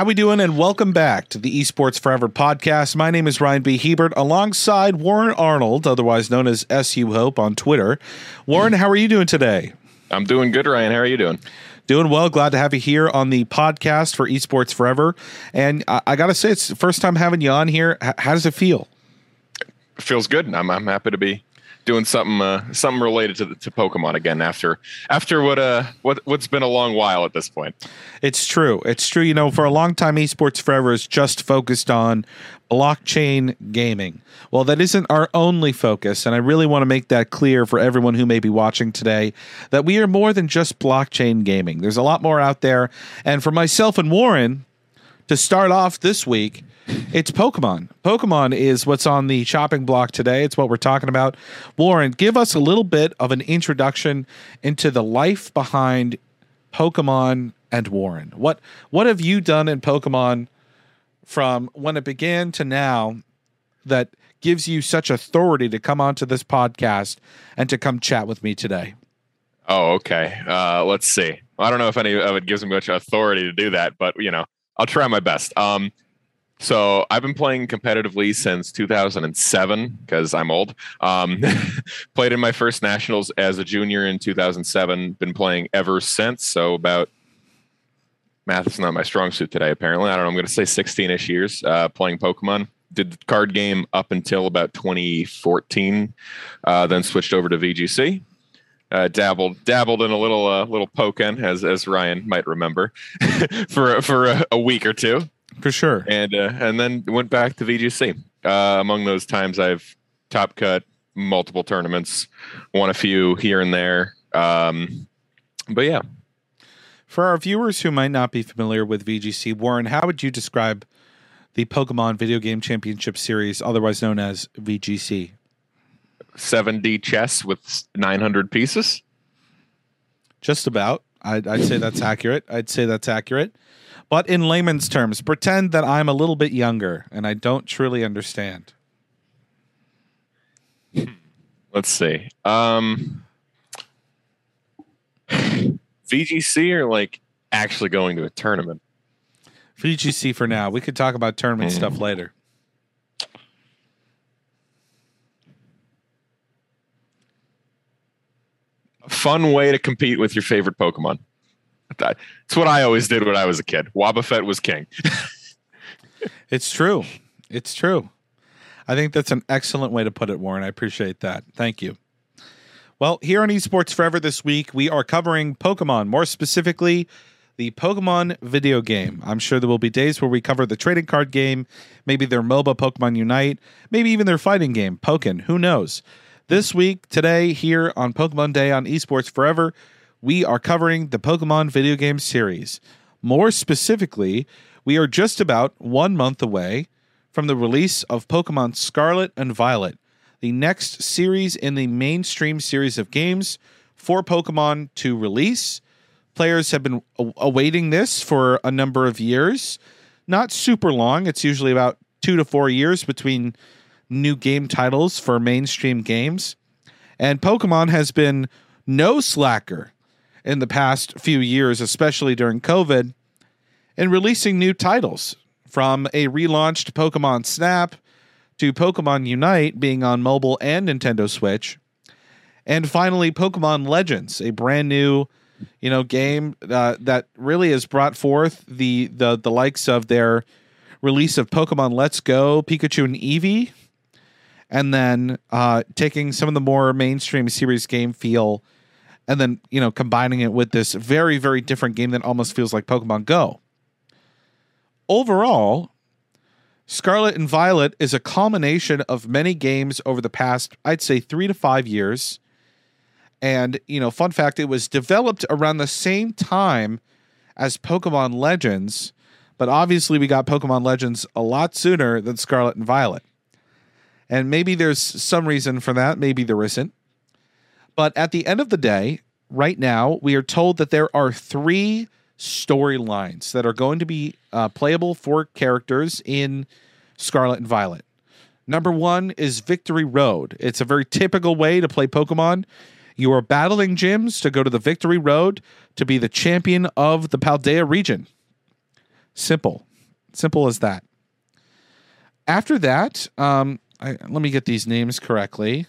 How we doing? And welcome back to the Esports Forever podcast. My name is Ryan B. Hebert, alongside Warren Arnold, otherwise known as SU Hope on Twitter. Warren, how are you doing today? I'm doing good, Ryan. How are you doing? Doing well. Glad to have you here on the podcast for Esports Forever. And I, I got to say, it's the first time having you on here. H- how does it feel? It feels good. I'm, I'm happy to be doing something uh, something related to to Pokemon again after after what uh what what's been a long while at this point. It's true. It's true. You know, for a long time, Esports Forever is just focused on blockchain gaming. Well, that isn't our only focus, and I really want to make that clear for everyone who may be watching today that we are more than just blockchain gaming. There's a lot more out there, and for myself and Warren to start off this week it's Pokemon. Pokemon is what's on the chopping block today. It's what we're talking about. Warren, give us a little bit of an introduction into the life behind Pokemon and Warren. What what have you done in Pokemon from when it began to now that gives you such authority to come onto this podcast and to come chat with me today? Oh, okay. Uh, let's see. I don't know if any of it gives me much authority to do that, but you know, I'll try my best. Um, so I've been playing competitively since 2007 because I'm old. Um, played in my first nationals as a junior in 2007. Been playing ever since. So about math is not my strong suit today. Apparently, I don't know. I'm going to say 16ish years uh, playing Pokemon. Did card game up until about 2014. Uh, then switched over to VGC. Uh, dabbled dabbled in a little uh, little Pokken, as as Ryan might remember, for for a, a week or two for sure. And uh, and then went back to VGC. Uh, among those times, I've top cut multiple tournaments, won a few here and there. Um, but yeah. For our viewers who might not be familiar with VGC, Warren, how would you describe the Pokemon Video Game Championship Series, otherwise known as VGC? 7D chess with 900 pieces? Just about. I'd, I'd say that's accurate. I'd say that's accurate. But in layman's terms, pretend that I'm a little bit younger and I don't truly understand. Let's see. Um, VGC or like actually going to a tournament? VGC for now. We could talk about tournament mm. stuff later. fun way to compete with your favorite Pokemon. That's what I always did when I was a kid. Wobbuffet was king. it's true. It's true. I think that's an excellent way to put it, Warren. I appreciate that. Thank you. Well, here on Esports Forever this week, we are covering Pokemon, more specifically, the Pokemon video game. I'm sure there will be days where we cover the trading card game, maybe their MOBA Pokemon Unite, maybe even their fighting game, Pokken. Who knows? This week, today, here on Pokemon Day on Esports Forever, we are covering the Pokemon video game series. More specifically, we are just about one month away from the release of Pokemon Scarlet and Violet, the next series in the mainstream series of games for Pokemon to release. Players have been awaiting this for a number of years. Not super long, it's usually about two to four years between new game titles for mainstream games. And Pokemon has been no slacker in the past few years, especially during COVID, in releasing new titles from a relaunched Pokemon Snap to Pokemon Unite being on mobile and Nintendo Switch. And finally, Pokemon Legends, a brand new, you know, game uh, that really has brought forth the the the likes of their release of Pokemon Let's Go, Pikachu and Eevee, and then uh, taking some of the more mainstream series game feel and then you know combining it with this very very different game that almost feels like Pokemon Go. Overall, Scarlet and Violet is a culmination of many games over the past, I'd say, three to five years. And, you know, fun fact, it was developed around the same time as Pokemon Legends, but obviously we got Pokemon Legends a lot sooner than Scarlet and Violet. And maybe there's some reason for that, maybe there isn't. But at the end of the day, right now, we are told that there are three storylines that are going to be uh, playable for characters in Scarlet and Violet. Number one is Victory Road. It's a very typical way to play Pokemon. You are battling gyms to go to the Victory Road to be the champion of the Paldea region. Simple. Simple as that. After that, um, I, let me get these names correctly.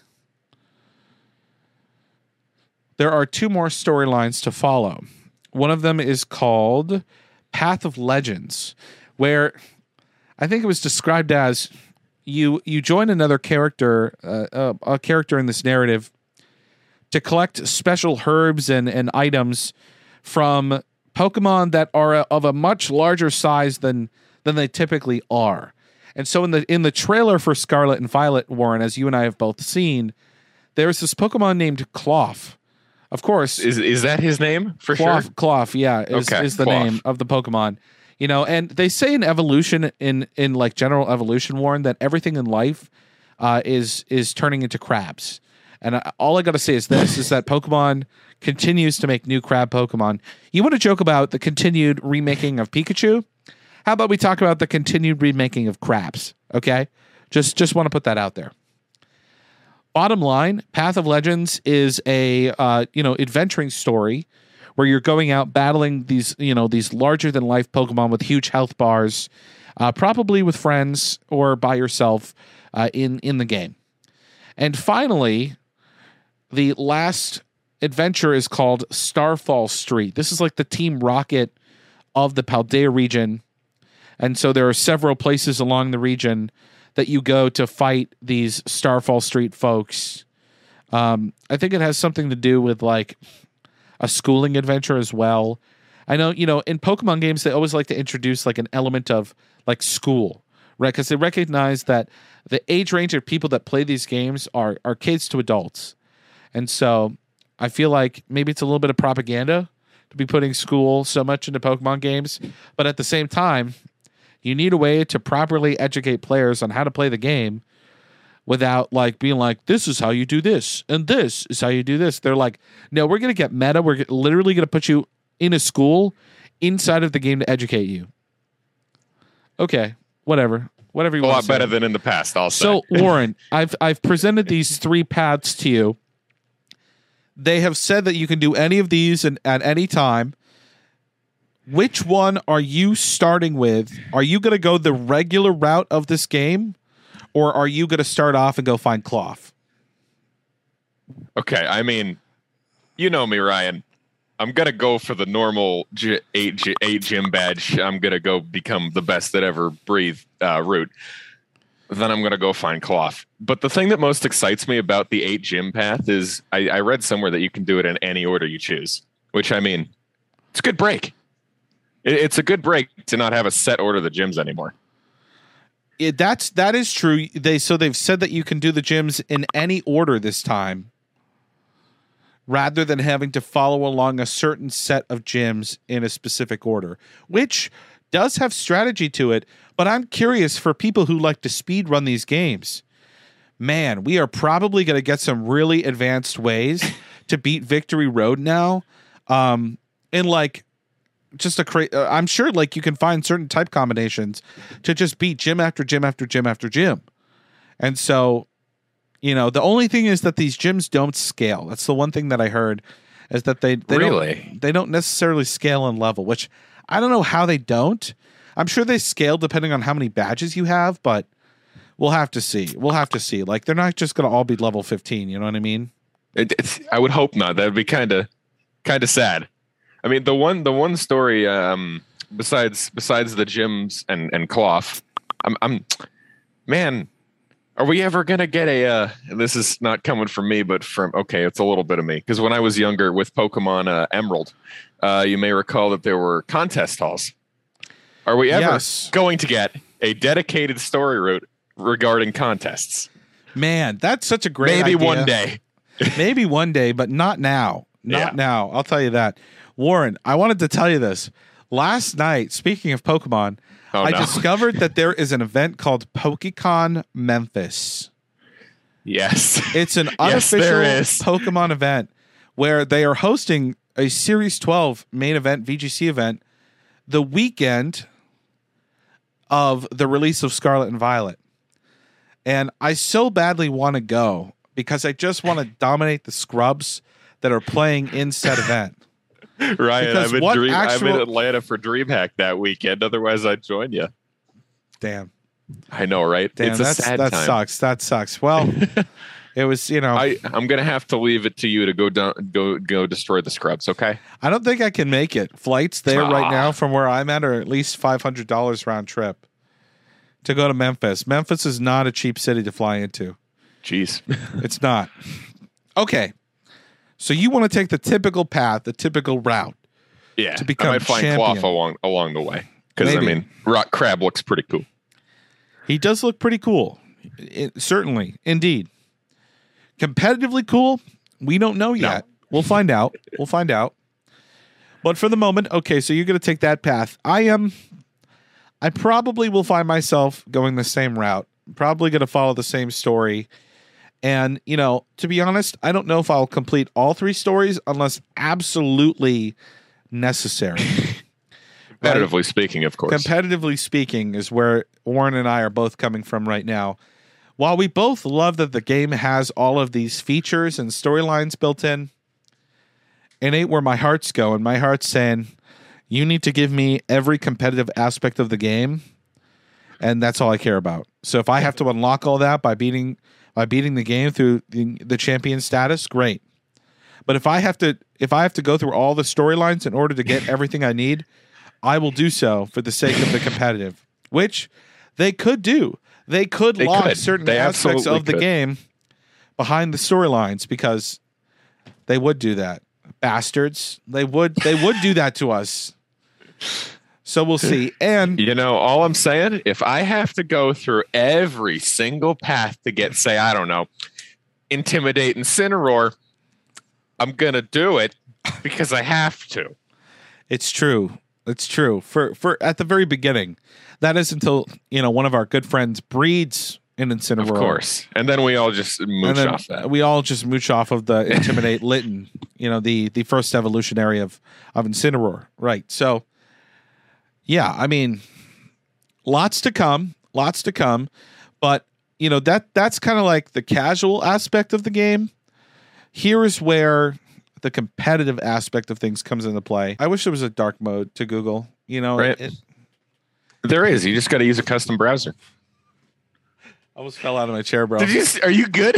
There are two more storylines to follow. One of them is called Path of Legends, where I think it was described as you you join another character, uh, uh, a character in this narrative, to collect special herbs and and items from Pokemon that are of a much larger size than than they typically are. And so in the in the trailer for Scarlet and Violet, Warren, as you and I have both seen, there's this Pokemon named Klawf. Of course, Is is that his name for Klawf, sure? Klawf, yeah, is, Okay, is the Klawf. name of the Pokemon. You know, and they say in evolution, in in like general evolution, Warren, that everything in life uh, is is turning into crabs. And I, all I got to say is this: is that Pokemon continues to make new crab Pokemon. You want to joke about the continued remaking of Pikachu? How about we talk about the continued remaking of crabs? Okay, just just want to put that out there. Bottom line, Path of Legends is a uh, you know adventuring story where you're going out battling these you know these larger than life Pokemon with huge health bars, uh, probably with friends or by yourself uh, in in the game. And finally, the last adventure is called Starfall Street. This is like the Team Rocket of the Paldea region. And so there are several places along the region that you go to fight these Starfall Street folks. Um, I think it has something to do with like a schooling adventure as well. I know, you know, in Pokemon games, they always like to introduce like an element of like school, right? Because they recognize that the age range of people that play these games are are kids to adults, and so I feel like maybe it's a little bit of propaganda to be putting school so much into Pokemon games, but at the same time, you need a way to properly educate players on how to play the game without like being like this is how you do this and this is how you do this. They're like no we're gonna get meta. We're literally gonna put you in a school inside of the game to educate you. Okay whatever. Whatever you oh, A want A lot better than in the past. I'll say. so warren i've i've presented these three paths to you. They have said that you can do any of these and at any time which one are you starting with are you going to go the regular route of this game or are you going to start off and go find Klawf Okay, I mean, you know me, Ryan. I'm gonna go for the normal G- eight G- eight gym badge. I'm gonna go become the best that ever breathed uh, route. Then I'm gonna go find Klawf. But the thing that most excites me about the eight gym path is I, I read somewhere that you can do it in any order you choose. Which I mean, it's a good break. It, it's a good break to not have a set order of the gyms anymore. it, that's that is true. They so they've said that you can do the gyms in any order this time rather than having to follow along a certain set of gyms in a specific order which does have strategy to it but i'm curious for people who like to speed run these games. Man we are probably going to get some really advanced ways to beat victory road now. Um in like just a cra- uh, I'm sure like you can find certain type combinations to just beat gym after gym after gym after gym. And so, you know, the only thing is that these gyms don't scale. That's the one thing that I heard is that they, they Really? don't they don't necessarily scale in level, which I don't know how they don't. I'm sure they scale depending on how many badges you have, but we'll have to see. We'll have to see. Like they're not just going to all be level 15, you know what I mean? It, it's, I would hope not. That'd be kind of kind of sad. I mean, the one the one story um, besides besides the gyms and and Klawf, I'm I'm man. Are we ever gonna get a? Uh, this is not coming from me, but from okay, it's a little bit of me because when I was younger with Pokemon uh, Emerald, uh, you may recall that there were contest halls. Are we ever Yes. going to get a dedicated story route regarding contests? Man, that's such a great Maybe idea. one day. Maybe one day, but not now. Not Yeah. now. I'll tell you that. Warren, I wanted to tell you this. Last night, speaking of Pokemon, Oh, I no. discovered that there is an event called PokeCon Memphis. Yes. It's an unofficial is. Pokemon event where they are hosting a Series 12 main event, VGC event, the weekend of the release of Scarlet and Violet. And I so badly want to go because I just want to dominate the scrubs that are playing in said event. Ryan, I'm in, Dream, I'm in Atlanta for DreamHack that weekend. Otherwise, I'd join you. Damn. I know, right? Damn, it's a sad that time. sucks. That sucks. Well, it was, you know, I, I'm gonna have to leave it to you to go down, go go destroy the scrubs. Okay. I don't think I can make it. Flights there right Ah. now from where I'm at are at least $500 round trip to go to Memphis. Memphis is not a cheap city to fly into. Jeez. It's not. Okay. So you want to take the typical path, the typical route. Yeah. To become I might find champion. Klawf along along the way because I mean, rock crab looks pretty cool. He does look pretty cool. It- certainly, indeed. Competitively cool, we don't know yet. We'll find out. We'll find out. But for the moment, okay, so you're going to take that path. I am I probably will find myself going the same route. Probably going to follow the same story. And, you know, to be honest, I don't know if I'll complete all three stories unless absolutely necessary. Right? Competitively speaking, of course. competitively speaking is where Warren and I are both coming from right now. While we both love that the game has all of these features and storylines built in, it ain't where my heart's going. My heart's saying, you need to give me every competitive aspect of the game, and that's all I care about. So if I have to unlock all that by beating by beating the game through the, the champion status, great. But if I have to if I have to go through all the storylines in order to get everything I need, I will do so for the sake of the competitive, which they could do. They could They lock could. certain They aspects of the could. game behind the storylines because they would do that. Bastards. They would they would do that to us. So we'll see. And You know, all I'm saying, if I have to go through every single path to get, say, I don't know, intimidate Incineroar, I'm gonna do it because I have to. It's true. It's true. For for at the very beginning, that is until you know one of our good friends breeds an Incineroar. Of course. And then we all just mooch off that. we all just mooch off of the intimidate Litten. You know the the first evolutionary of of Incineroar. Right. So, yeah, I mean, lots to come. Lots to come. But you know that that's kind of like the casual aspect of the game. Here is where the competitive aspect of things comes into play. I wish there was a dark mode to Google. You know, Right. it, There is. You just got to use a custom browser. I almost fell out of my chair, bro. Did you? Are you good?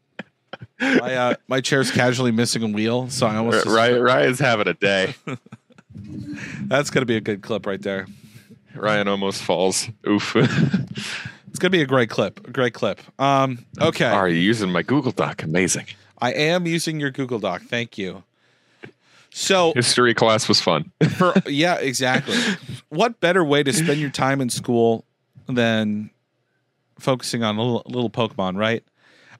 my uh, my chair's casually missing a wheel, so I almost Ryan, Ryan's having a day. That's gonna be a good clip right there. Ryan almost falls. Oof. It's gonna be a great clip. A great clip. Um, okay, Are you using my Google Doc? Amazing. I am using your Google Doc. Thank you. So History class was fun. for yeah, exactly. What better way to spend your time in school than focusing on a little, little Pokemon, right?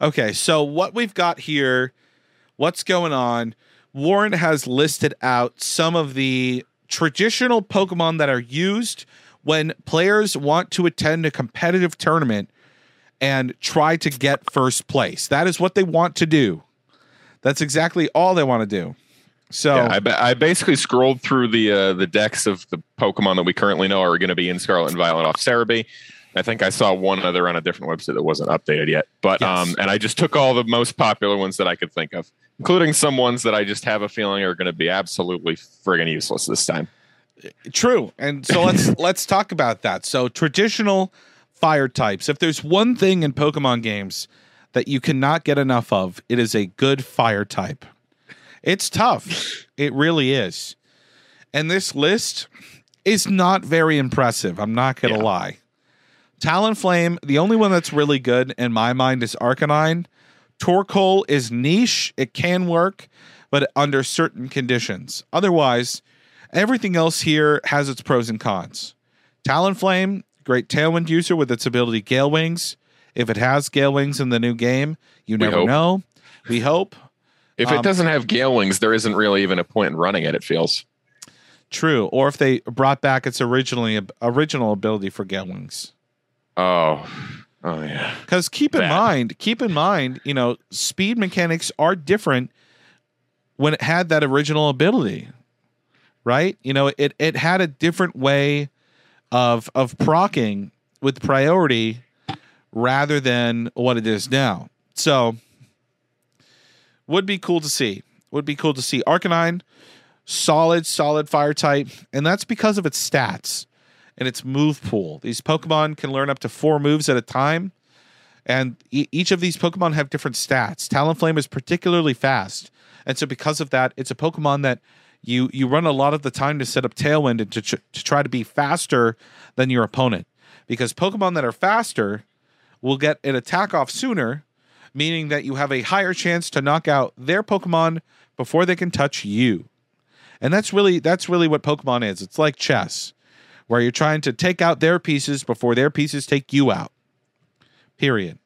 Okay, so what we've got here, what's going on? Warren has listed out some of the traditional Pokemon that are used when players want to attend a competitive tournament and try to get first place. That is what they want to do. That's exactly all they want to do. So Yeah, I, ba- I basically scrolled through the uh, the decks of the Pokemon that we currently know are going to be in Scarlet and Violet off Serebii. I think I saw one other on a different website that wasn't updated yet. But Yes. um, and I just took all the most popular ones that I could think of, including some ones that I just have a feeling are going to be absolutely friggin' useless this time. True. And so let's let's talk about that. So traditional fire types. If there's one thing in Pokemon games that you cannot get enough of, it is a good fire type. It's tough. It really is. And this list is not very impressive. I'm not going to Yeah. lie. Talonflame, the only one that's really good in my mind is Arcanine. Torkoal is niche. It can work, but under certain conditions. Otherwise, everything else here has its pros and cons. Talonflame, great Tailwind user with its ability Gale Wings. If it has Gale Wings in the new game, you never hope. know. We hope. If Um, it doesn't have Gale Wings, there isn't really even a point in running it. It feels. True. Or if they brought back its originally original ability for Gale Wings. Oh, oh yeah. Because keep in Bad. mind, keep in mind, you know, speed mechanics are different when it had that original ability, right? You know, it it had a different way of of procking with priority rather than what it is now. So, would be cool to see. Would be cool to see Arcanine, solid, solid fire type, and that's because of its stats. In its move pool. These Pokemon can learn up to four moves at a time, and e- each of these Pokemon have different stats. Talonflame is particularly fast, and so because of that, it's a Pokemon that you you run a lot of the time to set up Tailwind and to, tr- to try to be faster than your opponent. Because Pokemon that are faster will get an attack off sooner, meaning that you have a higher chance to knock out their Pokemon before they can touch you. And that's really that's really what Pokemon is. It's like chess, where you're trying to take out their pieces before their pieces take you out. Period.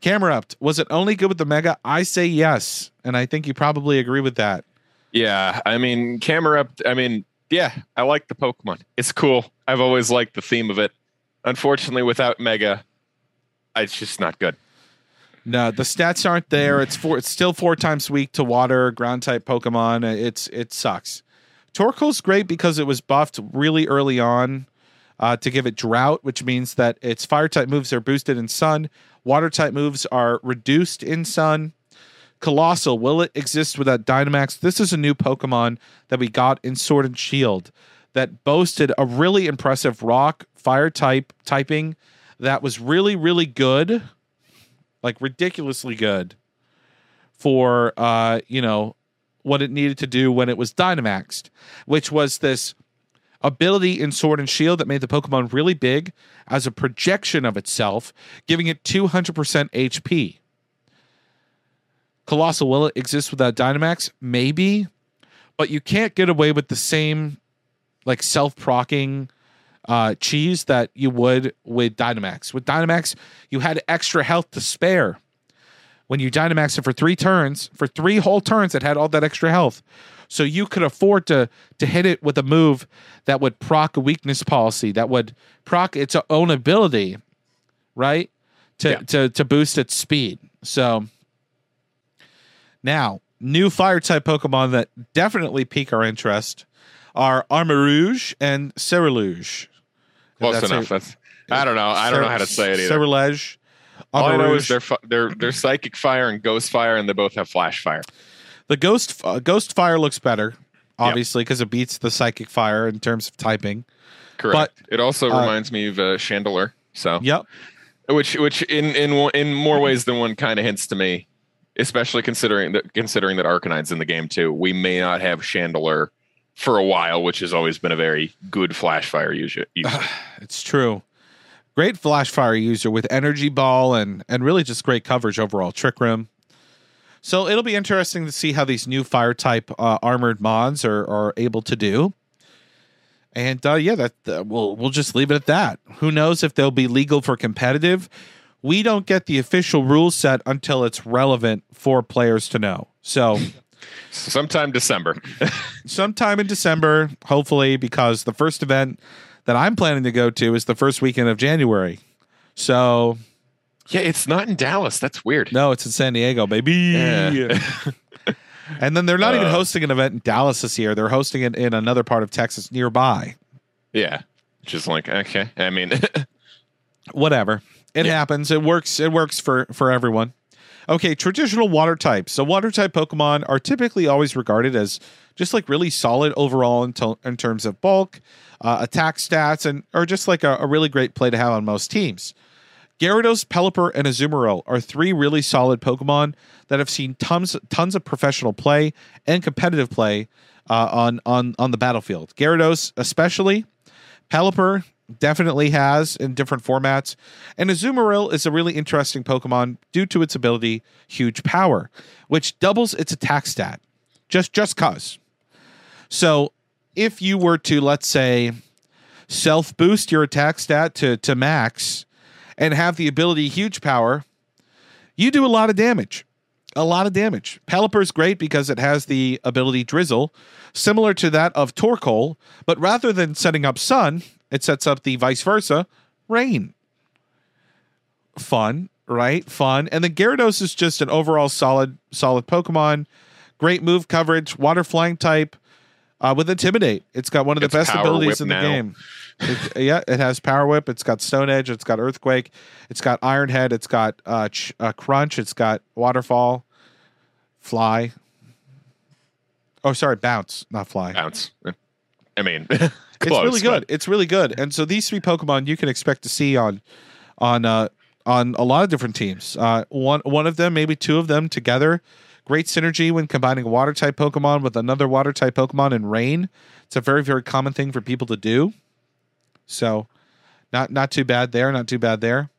Camerupt, was it only good with the Mega? I say yes, and I think you probably agree with that. Yeah, I mean, Camerupt. I mean, yeah, I like the Pokemon. It's cool. I've always liked the theme of it. Unfortunately, without Mega, it's just not good. No, the stats aren't there. It's four. It's still four times weak to water, ground type Pokemon. It's it sucks. Torkoal's great because it was buffed really early on uh, to give it drought, which means that its fire type moves are boosted in Sun. Water type moves are reduced in Sun. Coalossal, will it exist without Dynamax? This is a new Pokemon that we got in Sword and Shield that boasted a really impressive rock fire type typing that was really really good like ridiculously good for uh you know what it needed to do when it was dynamaxed which was this ability in sword and shield that made the pokemon really big as a projection of itself giving it 200% hp Coalossal will it exist without dynamax maybe but you can't get away with the same like self-procking uh, cheese that you would with Dynamax. With Dynamax, you had extra health to spare. When you Dynamax it for three turns, for three whole turns, it had all that extra health. So you could afford to to hit it with a move that would proc a weakness policy, that would proc its own ability, right? To Yeah. to to boost its speed. So now, new fire type Pokemon that definitely pique our interest are Armarouge and Ceruleuse. Close That's enough. a- That's I don't know. I don't know how to say it either. Ceruleuse. All I know is they're they're they're psychic fire and ghost fire, and they both have flash fire. The ghost uh, ghost fire looks better, obviously, because it beats the psychic fire in terms of typing. Correct. But, it also uh, reminds me of uh, Chandelure. So Yep. which which in in in more ways than one kind of hints to me, especially considering that considering that Arcanine's in the game too. We may not have Chandelure for a while, which has always been a very good flash fire user. user. It's true. Great flash fire user with energy ball and and really just great coverage overall. Trick room. So it'll be interesting to see how these new fire type uh, armored mods are are able to do. And uh, yeah, that uh, we'll we'll just leave it at that. Who knows if they'll be legal for competitive? We don't get the official rule set until it's relevant for players to know. So Sometime December. sometime in December, hopefully, because the first event that I'm planning to go to is the first weekend of January. So yeah, it's not in Dallas. That's weird. no, it's in San Diego, baby. Yeah. and then they're not even Uh. hosting an event in Dallas this year. They're hosting it in another part of Texas nearby. yeah. Just like okay. I mean, Whatever. It Yeah. happens. It works. It works for for everyone. Okay, traditional water types. So water type Pokemon are typically always regarded as just like really solid overall in, to- in terms of bulk, uh, attack stats, and are just like a, a really great play to have on most teams. Gyarados, Pelipper, and Azumarill are three really solid Pokemon that have seen tons tons of professional play and competitive play uh, on on on the battlefield. Gyarados, especially, Pelipper definitely has in different formats, and Azumarill is a really interesting Pokemon due to its ability, Huge Power, which doubles its attack stat, just just cause. So, if you were to let's say self boost your attack stat to to max and have the ability huge power, you do a lot of damage. A lot of damage. Pelipper is great because it has the ability Drizzle, similar to that of Torkoal, but rather than setting up Sun, it sets up the vice versa, Rain. Fun, right? Fun. And then Gyarados is just an overall solid, solid Pokemon. Great move coverage, water flying type, uh, with Intimidate. It's got one of the It's best abilities in the now. game. It- yeah, it has Power Whip. It's got Stone Edge. It's got Earthquake. It's got Iron Head. It's got uh, ch- uh, Crunch. It's got Waterfall, Fly. Oh, sorry, Bounce, not Fly. bounce. I mean, it's really good. but- It's really good. And so these three Pokemon you can expect to see on on uh on a lot of different teams. Uh one one of them, maybe two of them together. Great synergy when combining a water type Pokemon with another water type Pokemon in rain. It's a very, very common thing for people to do. So not not too bad there, not too bad there.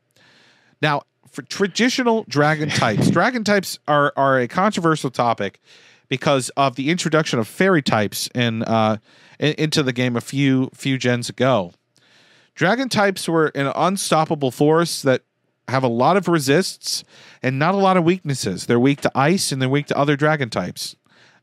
Now, for traditional dragon types, dragon types are are a controversial topic because of the introduction of fairy types in uh into the game a few few gens ago. Dragon types were an unstoppable force that have a lot of resists and not a lot of weaknesses. They're weak to ice and they're weak to other dragon types.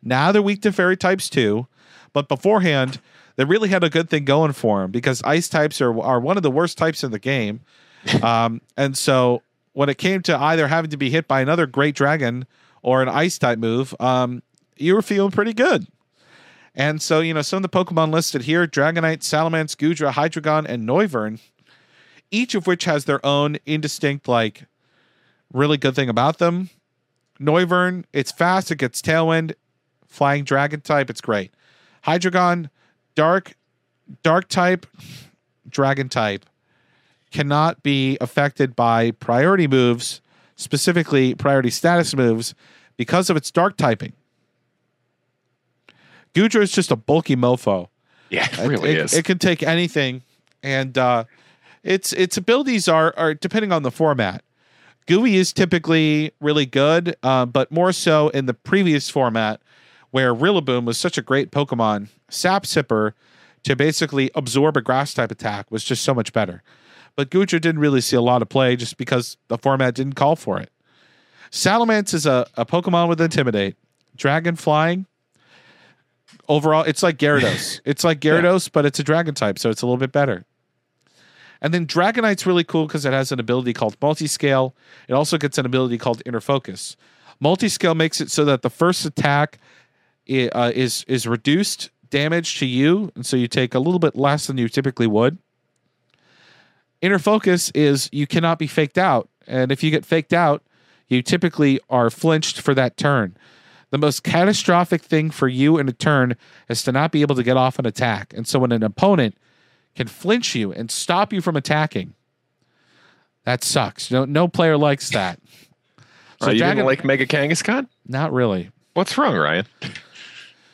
Now they're weak to fairy types too, but beforehand they really had a good thing going for them because ice types are are one of the worst types in the game. um, and so when it came to either having to be hit by another great dragon or an ice type move, um, you were feeling pretty good. And so, you know, some of the Pokemon listed here Dragonite, Salamence, Goodra, Hydreigon, and Noivern, each of which has their own indistinct, like, really good thing about them. Noivern, it's fast, it gets Tailwind, Flying Dragon type, it's great. Hydreigon, Dark, Dark type, Dragon type, cannot be affected by priority moves, specifically priority status moves, because of its Dark typing. Goodra is just a bulky mofo. Yeah, it really it, is. It can take anything, and uh, its its abilities are are depending on the format. Gooey is typically really good, uh, but more so in the previous format, where Rillaboom was such a great Pokemon. Sap Sipper to basically absorb a grass type attack was just so much better. But Goodra didn't really see a lot of play just because the format didn't call for it. Salamence is a, a Pokemon with Intimidate. Dragon flying. Overall, it's like Gyarados. it's like Gyarados, but it's a dragon type, so it's a little bit better. And then Dragonite's really cool because it has an ability called Multiscale. It also gets an ability called Inner Focus. Multiscale makes it so that the first attack uh, is is reduced damage to you, and so you take a little bit less than you typically would. Inner Focus is you cannot be faked out, and if you get faked out, you typically are flinched for that turn. The most catastrophic thing for you in a turn is to not be able to get off an attack. And so when an opponent can flinch you and stop you from attacking, that sucks. No, no player likes that. Uh, you Dragon- didn't like Mega Kangaskhan? Not really. What's wrong, Ryan?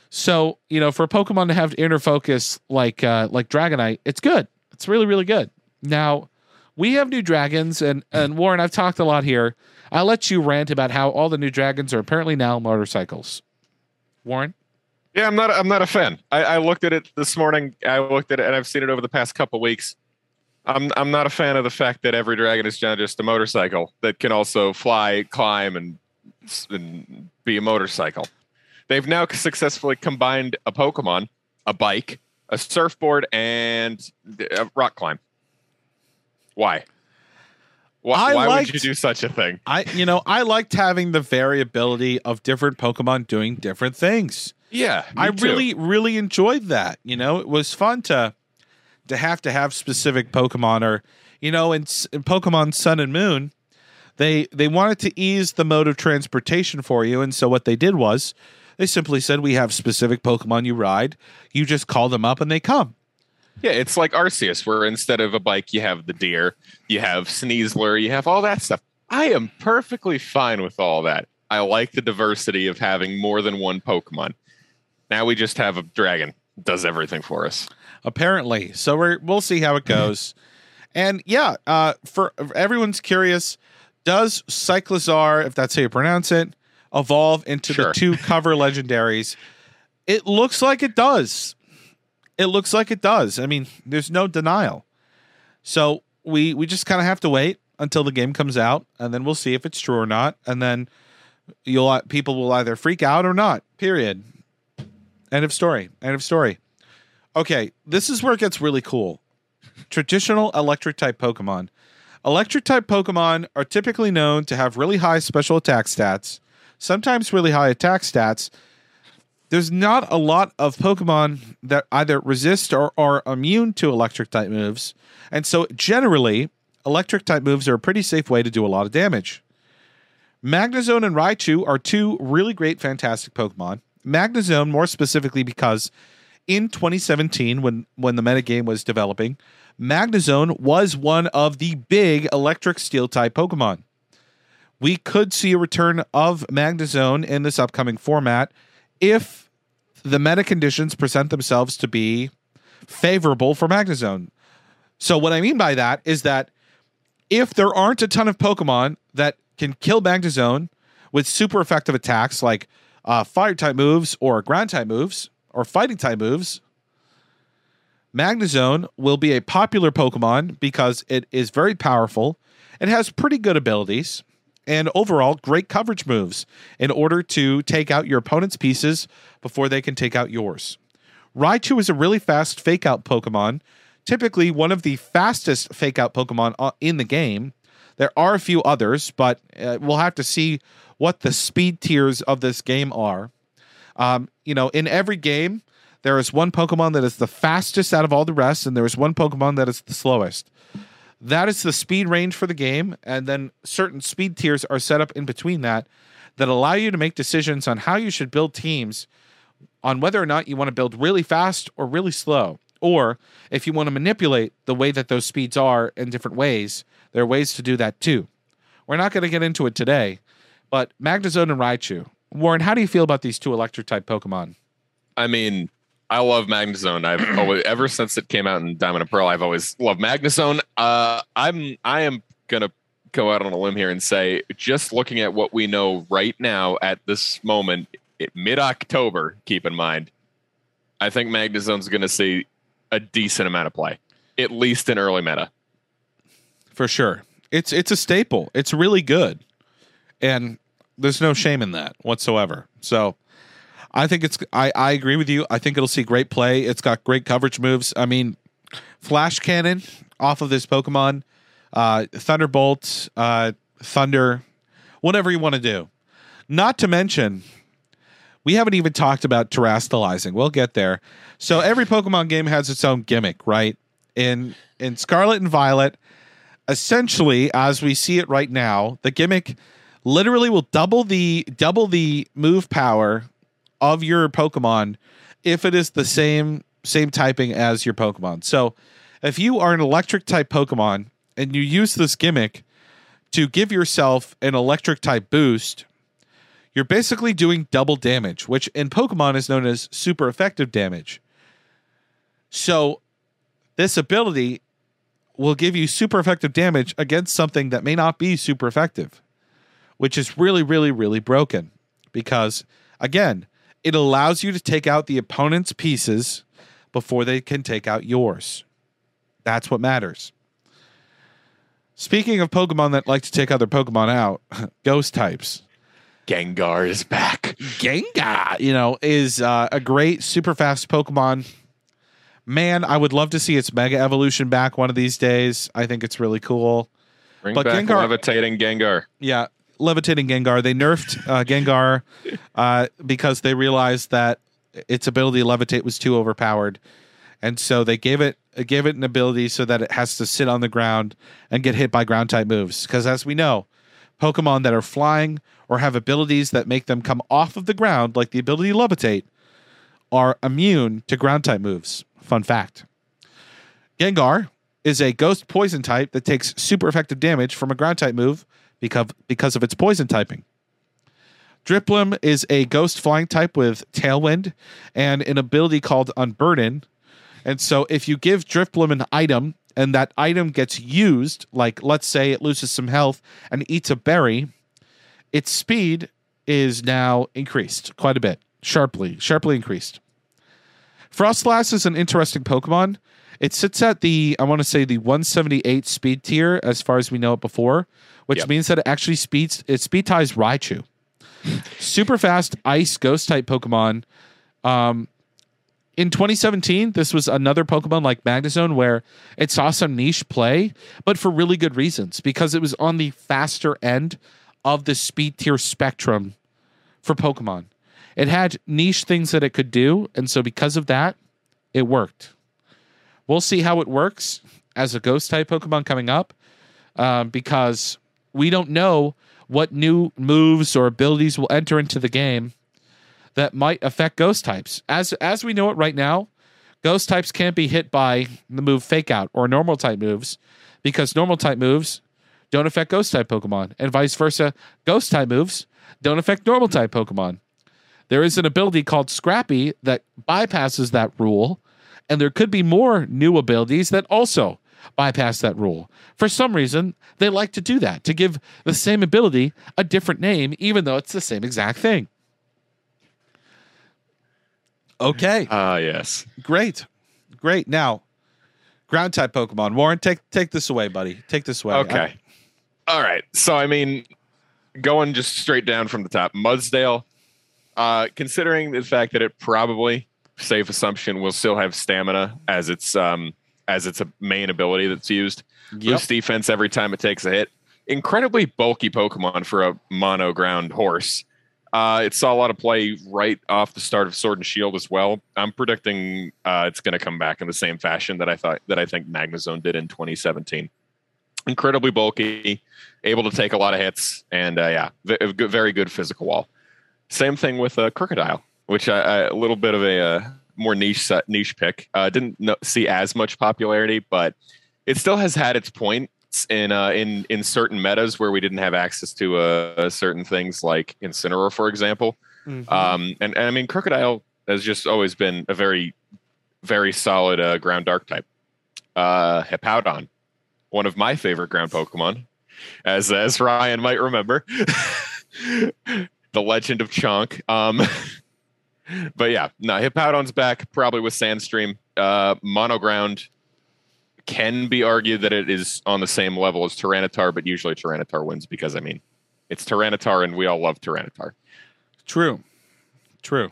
So you know, for a Pokemon to have inner focus like uh, like Dragonite, it's good. It's really really good. Now we have new dragons, and and Warren, I've talked a lot here. I'll let you rant about how all the new dragons are apparently now motorcycles. Warren, Yeah, I'm not. I'm not a fan. I, I looked at it this morning. I looked at it, and I've seen it over the past couple weeks. I'm. I'm not a fan of the fact that every dragon is just a motorcycle that can also fly, climb, and, and be a motorcycle. They've now successfully combined a Pokemon, a bike, a surfboard, and a rock climb. Why? Why, why would you do such a thing? I you know I liked having the variability of different Pokemon doing different things. Yeah, I too. really really enjoyed that. You know, it was fun to to have to have specific Pokemon or you know in, in Pokemon Sun and Moon they they wanted to ease the mode of transportation for you and so what they did was they simply said we have specific Pokemon you ride you just call them up and they come. Yeah, it's like Arceus, where instead of a bike, you have the deer, you have Sneasler, you have all that stuff. I am perfectly fine with all that. I like the diversity of having more than one Pokemon. Now we just have a dragon does everything for us. apparently. So we're we'll see how it goes. and yeah, uh, for everyone's curious, does Cyclizar, if that's how you pronounce it, evolve into Sure. the two cover legendaries? It looks like it does. It looks like it does. I mean, there's no denial. So we we just kind of have to wait until the game comes out, and then we'll see if it's true or not, and then you'll uh, people will either freak out or not. Period. End of story. End of story. Okay, this is where it gets really cool. Traditional electric type Pokemon. Electric type Pokemon are typically known to have really high special attack stats, sometimes really high attack stats. There's not a lot of Pokemon that either resist or are immune to electric type moves. And so generally, electric type moves are a pretty safe way to do a lot of damage. Magnezone and Raichu are two really great, fantastic Pokemon. Magnezone, more specifically, because in 2017 when when the metagame was developing, Magnezone was one of the big electric steel type Pokemon. We could see a return of Magnezone in this upcoming format if the meta conditions present themselves to be favorable for Magnezone. So what I mean by that is that if there aren't a ton of Pokemon that can kill Magnezone with super effective attacks like uh, fire type moves or ground type moves or fighting type moves, Magnezone will be a popular Pokemon because it is very powerful. It has pretty good abilities and overall great coverage moves in order to take out your opponent's pieces before they can take out yours. Raichu is a really fast fake out Pokemon, typically one of the fastest fake out Pokemon uh, in the game. There are a few others, but uh, we'll have to see what the speed tiers of this game are. Um, you know, in every game, there is one Pokemon that is the fastest out of all the rest, and there is one Pokemon that is the slowest. That is the speed range for the game, and then certain speed tiers are set up in between that that allow you to make decisions on how you should build teams on whether or not you want to build really fast or really slow. Or if you want to manipulate the way that those speeds are in different ways, there are ways to do that too. We're not going to get into it today, but Magnezone and Raichu. Warren, how do you feel about these two electric type Pokemon? I mean, I love Magnezone. I've always, ever since it came out in Diamond and Pearl, I've always loved Magnezone. Uh, I'm, I am gonna go out on a limb here and say, just looking at what we know right now at this moment, mid October, keep in mind, I think Magnezone's going to see a decent amount of play, at least in early meta. For sure, it's it's a staple. It's really good, and there's no shame in that whatsoever. So I think it's I, I agree with you. I think it'll see great play. It's got great coverage moves. I mean, flash cannon off of this Pokemon, uh, Thunderbolt, uh, Thunder, whatever you want to do. Not to mention, we haven't even talked about terastallizing. We'll get there. So every Pokemon game has its own gimmick, right? In in Scarlet and Violet, essentially, as we see it right now, the gimmick literally will double the double the move power of your Pokemon if it is the same same typing as your Pokemon. So if you are an electric type Pokemon and you use this gimmick to give yourself an electric type boost, you're basically doing double damage, which in Pokemon is known as super effective damage. So this ability will give you super effective damage against something that may not be super effective, which is really, really, really broken because, again, it allows you to take out the opponent's pieces before they can take out yours. That's what matters. Speaking of Pokemon that like to take other Pokemon out, ghost types. Gengar is back. Gengar, you know, is uh, a great super fast Pokemon. Man, I would love to see its Mega Evolution back one of these days. I think it's really cool. Bring but back Gengar, levitating Gengar. Yeah, levitating Gengar. They nerfed uh, Gengar uh, because they realized that its ability to levitate was too overpowered, and so they gave it gave it an ability so that it has to sit on the ground and get hit by ground type moves. Because as we know, Pokemon that are flying or have abilities that make them come off of the ground, like the ability to levitate, are immune to ground type moves. Fun fact. Gengar is a ghost poison type that takes super effective damage from a ground type move because because of its poison typing. Drifblim is a ghost flying type with Tailwind and an ability called Unburden. And so if you give Drifblim an item and that item gets used, like let's say it loses some health and eats a berry, its speed is now increased quite a bit, sharply, sharply increased. Froslass is an interesting Pokemon. It sits at the, I want to say the 178 speed tier as far as we know it before, which yep. means that it actually speeds it speed ties Raichu. Super fast ice ghost type Pokemon. Um, in 2017, this was another Pokemon like Magnezone where it saw some niche play, but for really good reasons because it was on the faster end of the speed tier spectrum for Pokemon. It had niche things that it could do, and so because of that, it worked. We'll see how it works as a ghost type Pokemon coming up um, because we don't know what new moves or abilities will enter into the game that might affect ghost types. As as we know it right now, Ghost types can't be hit by the move Fake Out or normal type moves because normal type moves don't affect Ghost type Pokemon, and vice versa. Ghost type moves don't affect normal type Pokemon. There is an ability called Scrappy that bypasses that rule, and there could be more new abilities that also bypass that rule. For some reason, they like to do that to give the same ability a different name, even though it's the same exact thing. Okay, Ah, yes. great, great. Now, ground type Pokemon. Warren, take take this away, buddy. Take this away. Okay. All right. So I mean, going just straight down from the top, Mudsdale. Uh, considering the fact that it probably safe assumption will still have stamina as its um as its a main ability that's used. Yep. Boost defense every time it takes a hit. Incredibly bulky Pokemon for a mono ground horse. Uh, it saw a lot of play right off the start of Sword and Shield as well. I'm predicting uh, it's going to come back in the same fashion that I thought that I think Magnezone did in 2017. Incredibly bulky, able to take a lot of hits, and uh, yeah, v- a very good physical wall. Same thing with uh, Krookodile, which I, I, a little bit of a uh, more niche niche pick. Uh, didn't know, see as much popularity, but it still has had its points in uh, in in certain metas where we didn't have access to uh, certain things like Incineroar, for example. Mhm. Um, and, and I mean, Krookodile has just always been a very, very solid uh, ground dark type. Uh, Hippowdon, one of my favorite ground Pokemon, as as Ryan might remember, the Legend of Chonk. Um, but yeah, no, Hippowdon's back probably with Sandstream. Uh, Monoground can be argued that it is on the same level as Tyranitar, but usually Tyranitar wins because I mean, it's Tyranitar, and we all love Tyranitar. True. True.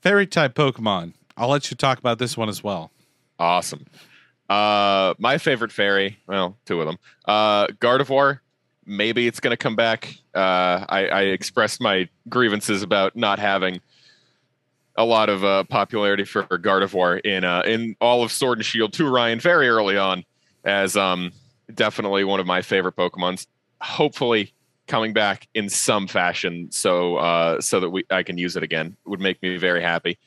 Fairy type Pokemon. I'll let you talk about this one as well. Awesome. Uh, my favorite fairy, well, two of them. Uh, Gardevoir. Maybe it's going to come back. Uh, I, I expressed my grievances about not having a lot of uh, popularity for Gardevoir in uh, in all of Sword and Shield to Ryan very early on, as um, definitely one of my favorite Pokemons. Hopefully, coming back in some fashion, so uh, so that we I can use it again would make me very happy.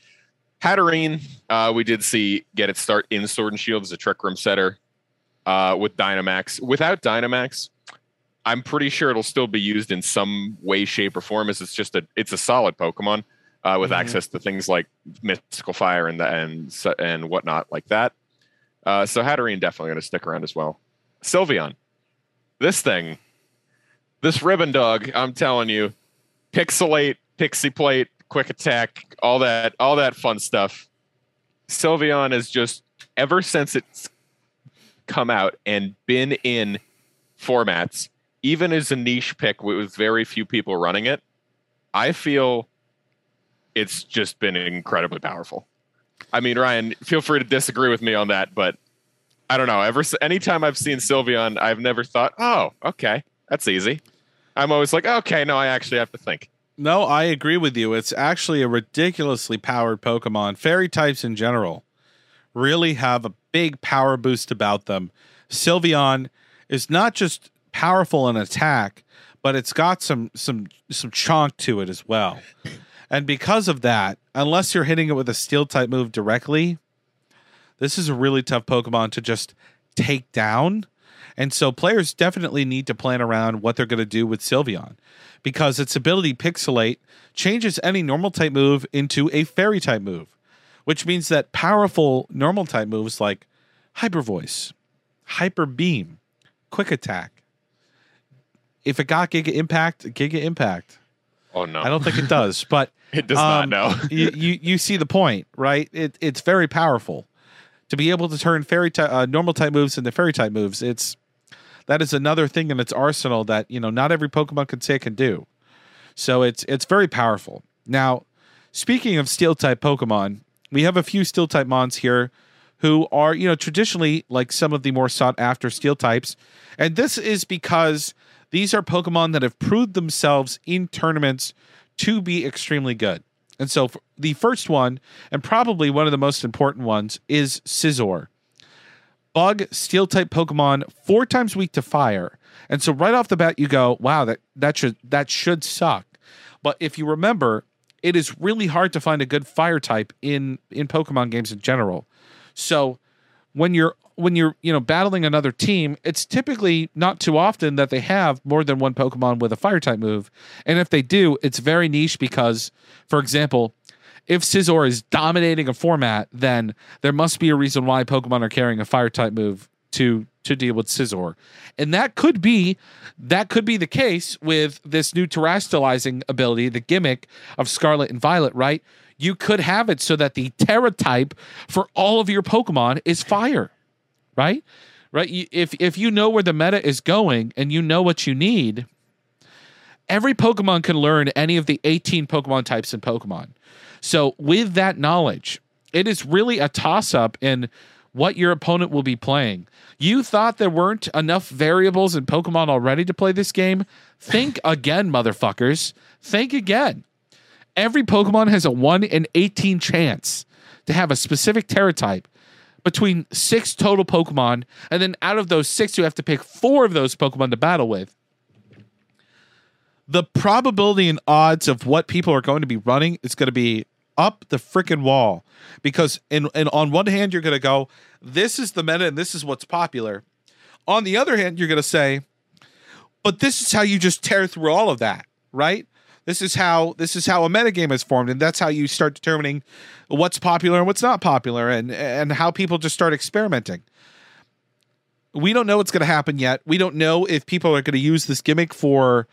Hatterene, uh, we did see get its start in Sword and Shield as a Trick Room setter uh, with Dynamax. Without Dynamax, I'm pretty sure it'll still be used in some way, shape, or form. As it's just a it's a solid Pokemon uh, with Mhm. access to things like Mystical Fire and the, and and whatnot like that. Uh, so Hatterene definitely going to stick around as well. Sylveon, this thing, this ribbon dog, I'm telling you, pixilate, pixie plate, quick attack, all that, all that fun stuff. Sylveon is just ever since it's come out and been in formats, even as a niche pick with very few people running it, I feel it's just been incredibly powerful. I mean, Ryan, feel free to disagree with me on that, but I don't know. Ever anytime I've seen Sylveon, I've never thought, "Oh, okay, that's easy." I'm always like, "Okay, no, I actually have to think." No, I agree with you. It's actually a ridiculously powered Pokemon. Fairy types in general really have a big power boost about them. Sylveon is not just powerful in attack, but it's got some some some chonk to it as well. And because of that, unless you're hitting it with a steel type move directly, this is a really tough Pokemon to just take down. And so players definitely need to plan around what they're going to do with Sylveon because its ability Pixilate changes any normal type move into a fairy type move, which means that powerful normal type moves like Hyper Voice, Hyper Beam, Quick Attack, if it got Giga Impact, Giga Impact. Oh no, I don't think it does, but it does um, not. No, you, you you see the point, right? It it's very powerful to be able to turn fairy type uh, normal type moves into fairy type moves. It's that is another thing in its arsenal that you know not every Pokemon can say can do. So it's it's very powerful. Now, speaking of steel type Pokemon, we have a few steel type mons here who are you know traditionally like some of the more sought after steel types, and this is because these are Pokemon that have proved themselves in tournaments to be extremely good. And so the first one, and probably one of the most important ones, is Scizor. Bug steel type Pokemon, four times weak to fire. And so right off the bat, you go, wow, that that should that should suck. But if you remember, it is really hard to find a good fire type in in Pokemon games in general. So when you're when you're you know battling another team, it's typically not too often that they have more than one Pokemon with a fire type move, and if they do, it's very niche because, for example, if Scizor is dominating a format, then there must be a reason why Pokemon are carrying a fire type move to to deal with Scizor. And that could be that could be the case with this new terastallizing ability, the gimmick of Scarlet and Violet, right? You could have it so that the Tera type for all of your Pokemon is fire. Right? Right? If if you know where the meta is going and you know what you need, every Pokemon can learn any of the 18 Pokemon types in Pokemon. So, with that knowledge, it is really a toss up in what your opponent will be playing. You thought there weren't enough variables in Pokemon already to play this game? Think again, motherfuckers. Think again. Every Pokemon has a 1 in 18 chance to have a specific Tera type between six total Pokemon. And then out of those six, you have to pick four of those Pokemon to battle with the probability and odds of what people are going to be running is going to be up the freaking wall because in and on one hand you're going to go this is the meta and this is what's popular on the other hand you're going to say but this is how you just tear through all of that right this is how this is how a metagame is formed and that's how you start determining what's popular and what's not popular and and how people just start experimenting we don't know what's going to happen yet we don't know if people are going to use this gimmick for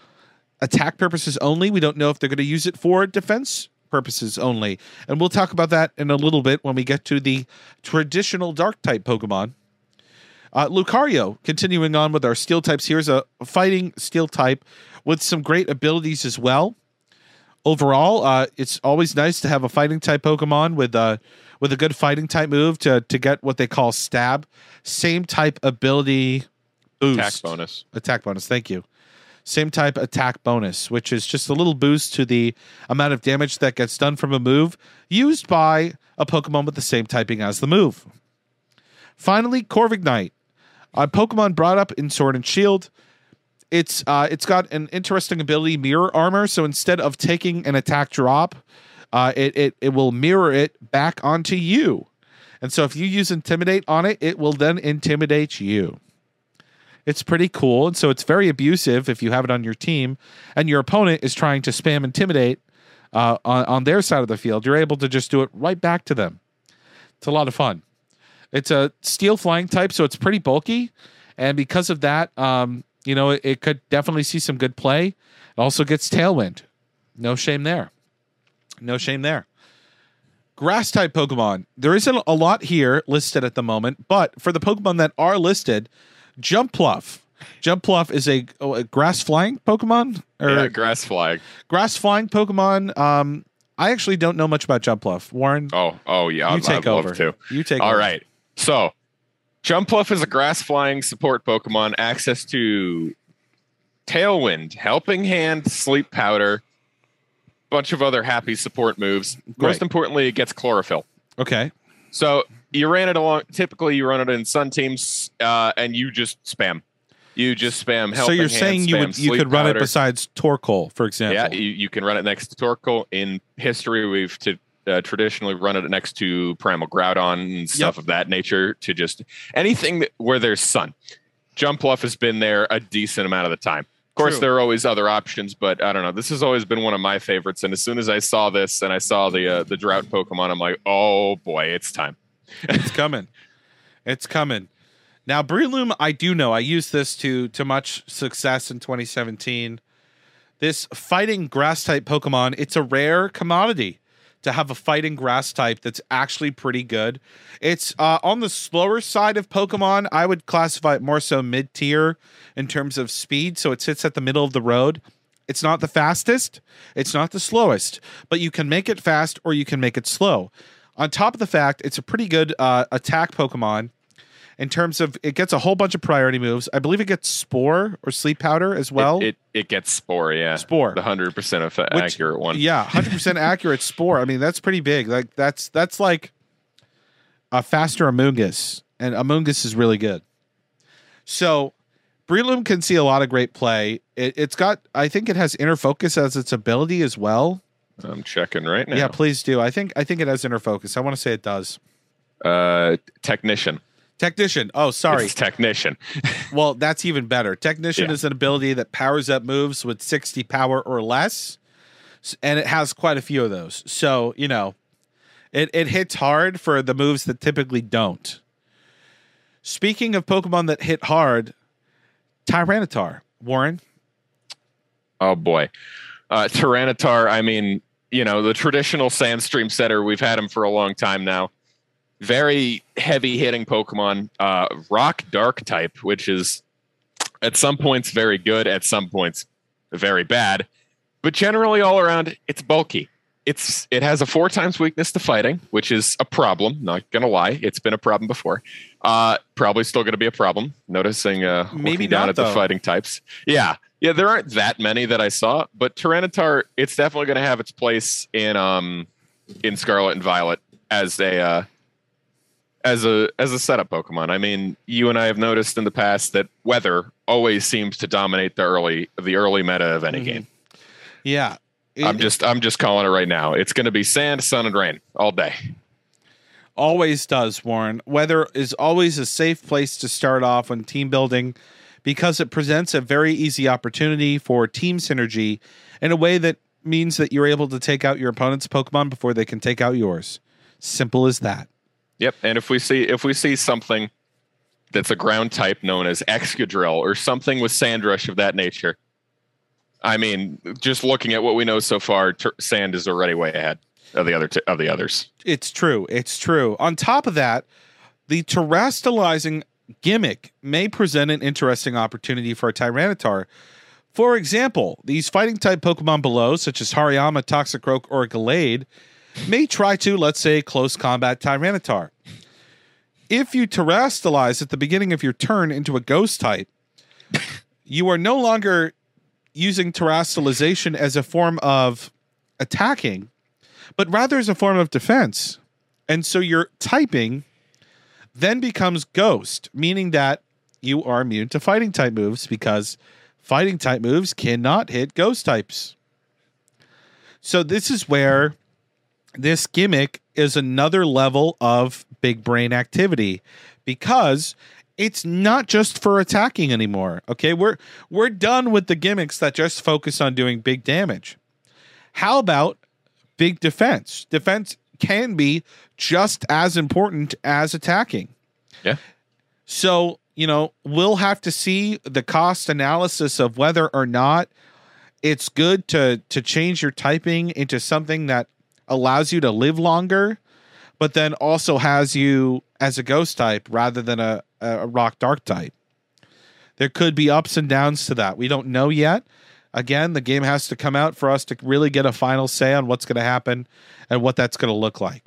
attack purposes only. We don't know if they're going to use it for defense purposes only. And we'll talk about that in a little bit when we get to the traditional dark type Pokemon. Uh, Lucario, continuing on with our steel types, here's a fighting steel type with some great abilities as well. Overall, uh, it's always nice to have a fighting type Pokemon with a with a good fighting type move to to get what they call stab, same type ability boost Attack bonus. attack bonus. Thank you. Same type attack bonus, which is just a little boost to the amount of damage that gets done from a move used by a Pokemon with the same typing as the move. Finally, Corviknight, a Pokemon brought up in Sword and Shield. It's uh, it's got an interesting ability, Mirror Armor. So instead of taking an attack drop, uh, it, it it will mirror it back onto you. And so if you use Intimidate on it, it will then intimidate you. It's pretty cool. And so it's very abusive if you have it on your team and your opponent is trying to spam intimidate uh, on, on their side of the field. You're able to just do it right back to them. It's a lot of fun. It's a steel flying type, so it's pretty bulky. And because of that, um, you know, it, it could definitely see some good play. It also gets tailwind. No shame there. No shame there. Grass type Pokemon. There isn't a lot here listed at the moment, but for the Pokemon that are listed, Jumpluff. Jumpluff is a, oh, a grass flying Pokemon or Yeah, grass flag. grass flying Pokemon. Um, I actually don't know much about Jumpluff. Warren, Oh, oh yeah. you I'd, take love over. to. You take All over. right. So, Jumpluff is a grass flying support Pokemon. Access to Tailwind, Helping Hand, Sleep Powder, bunch of other happy support moves. Most importantly, it gets chlorophyll. Okay. So you ran it along. Typically, you run it in sun teams, uh, and you just spam. You just spam. so you're Hand, saying you would you could run it besides Torkoal, for example. Yeah, you, you can run it next to Torkoal. In history, we've to, uh, traditionally run it next to Primal Groudon and stuff of that nature to just anything that, where there's sun. Jumpluff has been there a decent amount of the time. Of course, True. there are always other options, but I don't know. This has always been one of my favorites. And as soon as I saw this and I saw the uh, the drought Pokemon, I'm like, oh boy, it's time. it's coming. It's coming. Now, Breloom, I do know. I used this to to much success in 2017. This fighting grass type Pokemon, it's a rare commodity to have a fighting grass type that's actually pretty good. It's uh, on the slower side of Pokemon. I would classify it more so mid tier in terms of speed. So it sits at the middle of the road. It's not the fastest, it's not the slowest, but you can make it fast or you can make it slow. On top of the fact, it's a pretty good uh, attack Pokemon in terms of it gets a whole bunch of priority moves. I believe it gets Spore or Sleep Powder as well. it, it, it gets Spore, yeah. Spore. The 100% of accurate one. Yeah, hundred percent accurate spore. I mean, that's pretty big. Like that's that's like a faster Amoonguss, and Amoonguss is really good. So, Breloom can see a lot of great play. It, it's got, I think, it has inner focus as its ability as well. I'm checking right now. Yeah, please do. I think I think it has inner focus. I want to say it does. Uh, technician. Technician. Oh, sorry. It's technician. Well, that's even better. Technician Yeah. is an ability that powers up moves with 60 power or less, and it has quite a few of those. So, you know, it, it hits hard for the moves that typically don't. Speaking of Pokemon that hit hard, Tyranitar. Warren, Oh boy, uh, Tyranitar. I mean, you know, the traditional Sandstream setter. We've had him for a long time now. Very heavy hitting Pokemon. Uh, rock Dark type, which is at some points very good, at some points very bad, but generally all around it's bulky. It's it has a four times weakness to fighting, which is a problem. Not gonna lie, it's been a problem before. Uh, probably still gonna be a problem. Noticing uh, Maybe down not, at the fighting types. Yeah, yeah, there aren't that many that I saw, but Tyranitar, it's definitely to have its place in um in Scarlet and Violet as a uh, as a as a setup Pokemon. I mean, you and I have noticed in the past that weather always seems to dominate the early the early meta of any Mhm. game. yeah. I'm just I'm just calling it right now. It's going to be sand, sun, and rain all day. always does, Warren. Weather is always a safe place to start off when team building because it presents a very easy opportunity for team synergy in a way that means that you're able to take out your opponent's Pokemon before they can take out yours. Simple as that. Yep. And if we see if we see something that's a ground type known as Excadrill or something with Sandrush of that nature, I mean, just looking at what we know so far, ter- Sand is already way ahead of the other t- of the others. It's true. It's true. On top of that, the terrestrializing gimmick may present an interesting opportunity for a Tyranitar. For example, these fighting type Pokemon below, such as Hariyama, Toxicroak, or Gallade, may try to, let's say, close combat Tyranitar. If you terrestrialize at the beginning of your turn into a ghost type, you are no longer using terrestrialization as a form of attacking, but rather as a form of defense. And so your typing then becomes ghost, meaning that you are immune to fighting type moves because fighting type moves cannot hit ghost types. So this is where this gimmick is another level of big brain activity because it's not just for attacking anymore. Okay, we're we're done with the gimmicks that just focus on doing big damage. How about big defense? Defense can be just as important as attacking. Yeah. So, you know, we'll have to see the cost analysis of whether or not it's good to to change your typing into something that allows you to live longer, but then also has you as a ghost type rather than a, a rock dark type. There could be ups and downs to that. We don't know yet. Again, the game has to come out for us to really get a final say on what's going to happen and what that's going to look like.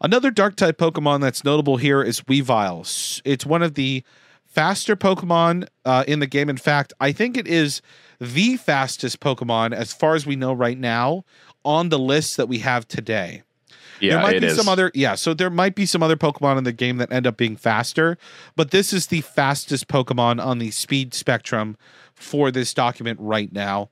Another dark type Pokemon that's notable here is Weavile. It's one of the faster Pokemon uh, in the game. In fact, I think it is the fastest Pokemon as far as we know right now on the list that we have today there Yeah, might it be is. some other yeah so there might be some other pokemon in the game that end up being faster but this is the fastest pokemon on the speed spectrum for this document right now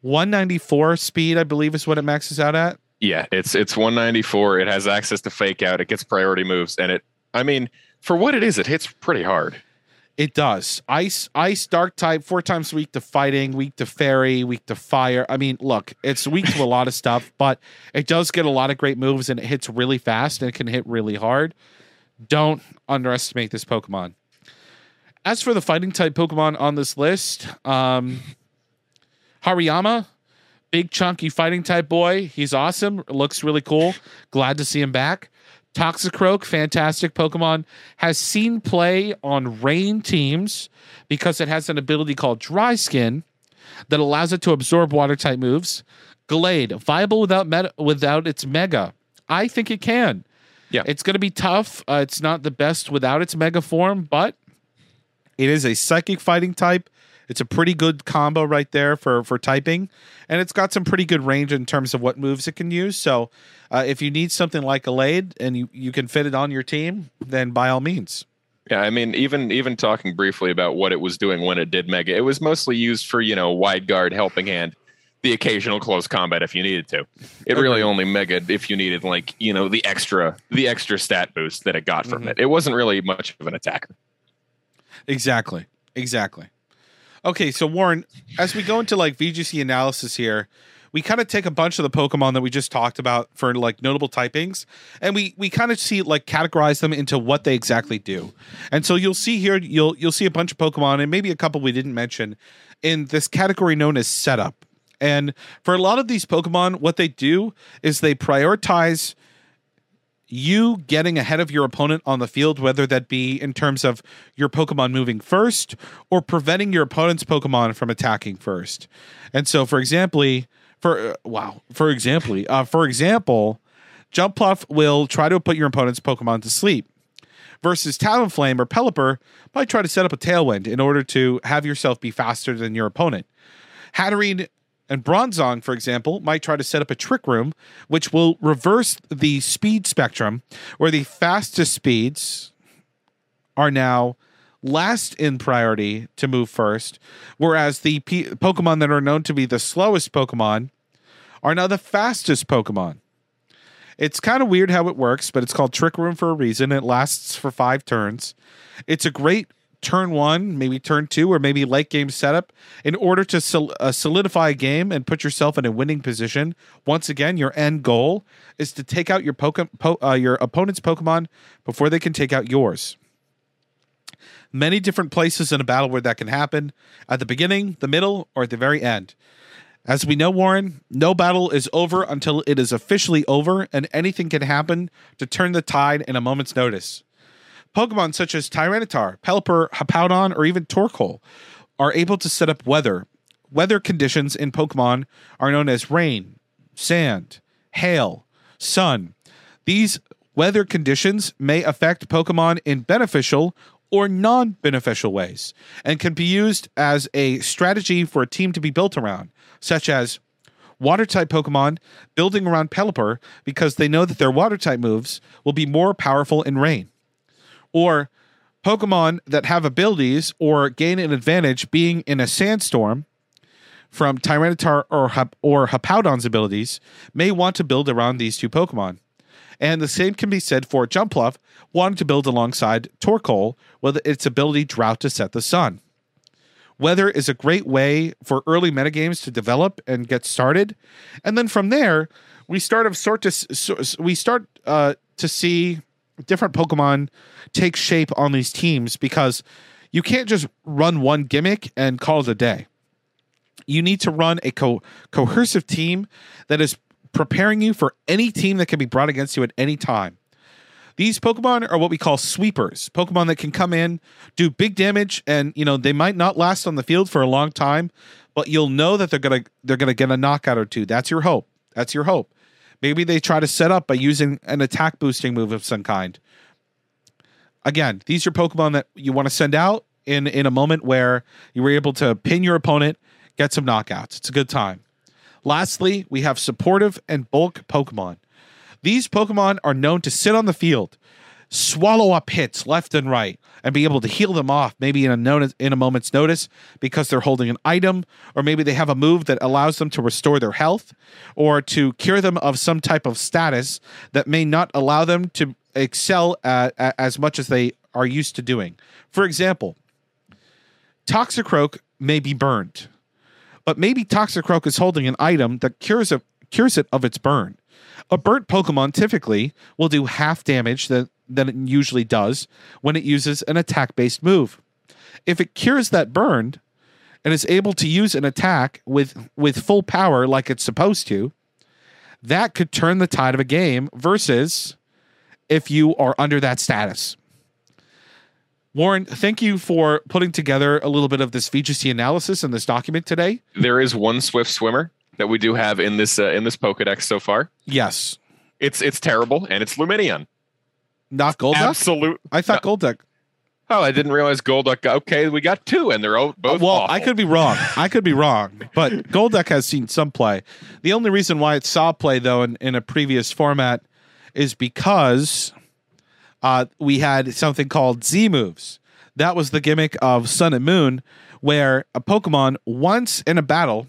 194 speed i believe is what it maxes out at Yeah, it's it's 194. It has access to fake out. It gets priority moves, and it. I mean, for what it is, it hits pretty hard. It does. Ice ice dark type four times weak to fighting weak to fairy weak to fire. I mean look it's weak to a lot of stuff but it does get a lot of great moves and it hits really fast and it can hit really hard. Don't underestimate this pokemon. As for the fighting type pokemon on this list um hariyama big chunky fighting type boy. He's awesome. Looks really cool. Glad to see him back Toxicroak, fantastic Pokemon, has seen play on rain teams because it has an ability called Dry Skin that allows it to absorb water type moves. Gallade, viable without meta, without its Mega. I think it can. Yeah. It's going to be tough. Uh, it's not the best without its Mega form, but it is a psychic fighting type. It's a pretty good combo right there for for typing, and it's got some pretty good range in terms of what moves it can use. So, uh, if you need something like Gallade and you you can fit it on your team, then by all means. Yeah, I mean, even even talking briefly about what it was doing when it did Mega, it was mostly used for you know wide guard, helping hand, the occasional close combat if you needed to. It really only mega if you needed like you know the extra the extra stat boost that it got from Mhm. it. It wasn't really much of an attacker. Exactly. Exactly. Okay, so Warren, as we go into like VGC analysis here, we kind of take a bunch of the Pokemon that we just talked about for like notable typings, and we we kind of see like categorize them into what they exactly do. And so you'll see here, you'll you'll see a bunch of Pokemon and maybe a couple we didn't mention in this category known as setup. And for a lot of these Pokemon, what they do is they prioritize you getting ahead of your opponent on the field, whether that be in terms of your Pokemon moving first or preventing your opponent's Pokemon from attacking first. And so, for example, for uh, wow, for example, uh, for example, Jumpluff will try to put your opponent's Pokemon to sleep. Versus Talonflame or Pelipper might try to set up a Tailwind in order to have yourself be faster than your opponent. Hatterene and Bronzong, for example, might try to set up a trick room, which will reverse the speed spectrum, where the fastest speeds are now last in priority to move first, whereas the P- Pokemon that are known to be the slowest Pokemon are now the fastest Pokemon. It's kind of weird how it works, but it's called Trick Room for a reason. It lasts for five turns. It's a great turn one, maybe turn two, or maybe late game setup in order to sol- uh, solidify a game and put yourself in a winning position. Once again, your end goal is to take out your poke- po- uh, your opponent's Pokemon before they can take out yours. Many different places in a battle where that can happen at the beginning, the middle, or at the very end. As we know, Warren, no battle is over until it is officially over, and anything can happen to turn the tide in a moment's notice. Pokemon such as Tyranitar, Pelipper, Hippowdon, or even Torkoal are able to set up weather. Weather conditions in Pokemon are known as rain, sand, hail, sun. These weather conditions may affect Pokemon in beneficial or non beneficial ways and can be used as a strategy for a team to be built around, such as water type Pokemon building around Pelipper because they know that their water type moves will be more powerful in rain or Pokemon that have abilities or gain an advantage being in a sandstorm from Tyranitar or Hap- or Hippowdon's abilities may want to build around these two Pokemon. And the same can be said for Jumpluff wanting to build alongside Torkoal with its ability Drought to set the sun. Weather is a great way for early metagames to develop and get started, and then from there we start of sort to we start uh, to see different Pokemon take shape on these teams because you can't just run one gimmick and call it a day. You need to run a co- cohesive team that is preparing you for any team that can be brought against you at any time. These Pokemon are what we call sweepers. Pokemon that can come in, do big damage, and you know they might not last on the field for a long time, but you'll know that they're gonna they're gonna get a knockout or two. That's your hope. That's your hope. Maybe they try to set up by using an attack boosting move of some kind. Again, these are Pokemon that you want to send out in in a moment where you were able to pin your opponent, get some knockouts. It's a good time. Lastly, we have supportive and bulk Pokemon. These Pokemon are known to sit on the field, swallow up hits left and right, and be able to heal them off maybe in a notice, in a moment's notice because they're holding an item, or maybe they have a move that allows them to restore their health, or to cure them of some type of status that may not allow them to excel at, at- as much as they are used to doing. For example, Toxicroak may be burned, but maybe Toxicroak is holding an item that cures it, cures it of its burn. A burnt Pokemon typically will do half damage than, than it usually does when it uses an attack based move. If it cures that burn and is able to use an attack with, with full power like it's supposed to, that could turn the tide of a game versus if you are under that status. Warren, thank you for putting together a little bit of this VGC analysis in this document today. There is one Swift swimmer that we do have in this uh, in this Pokedex so far. Yes. It's it's terrible and it's Lumineon. Not Golduck? Absolute. I thought Golduck. Oh, I didn't realize Golduck. Okay, we got two, and they're all, both. well, awful. I could be wrong. I could be wrong. But Golduck has seen some play. The only reason why it saw play, though, in, in a previous format is because uh, we had something called Z moves. That was the gimmick of Sun and Moon, where a Pokemon once in a battle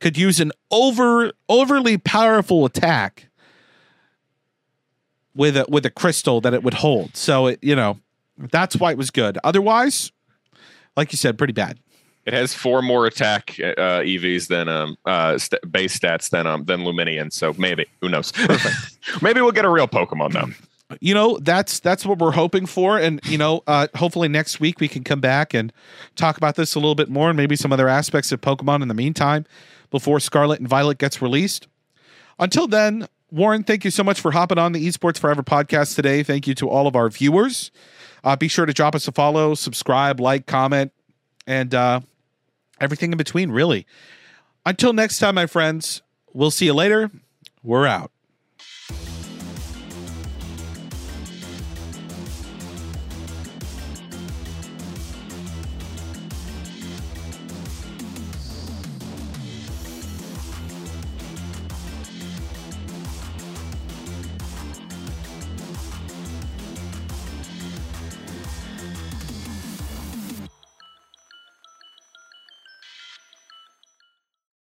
could use an over overly powerful attack with a with a crystal that it would hold. So it, you know, that's why it was good. Otherwise, like you said, pretty bad. It has four more attack uh, EVs than um uh st- base stats than um than Lumineon. So maybe who knows? maybe we'll get a real Pokemon though. You know, that's that's what we're hoping for, and you know, uh, hopefully next week we can come back and talk about this a little bit more, and maybe some other aspects of Pokemon in the meantime, before Scarlet and Violet gets released. Until then, Warren, thank you so much for hopping on the Esports Forever podcast today. Thank you to all of our viewers. Uh, be sure to drop us a follow, subscribe, like, comment, and uh, everything in between, really. Until next time, my friends, we'll see you later. We're out.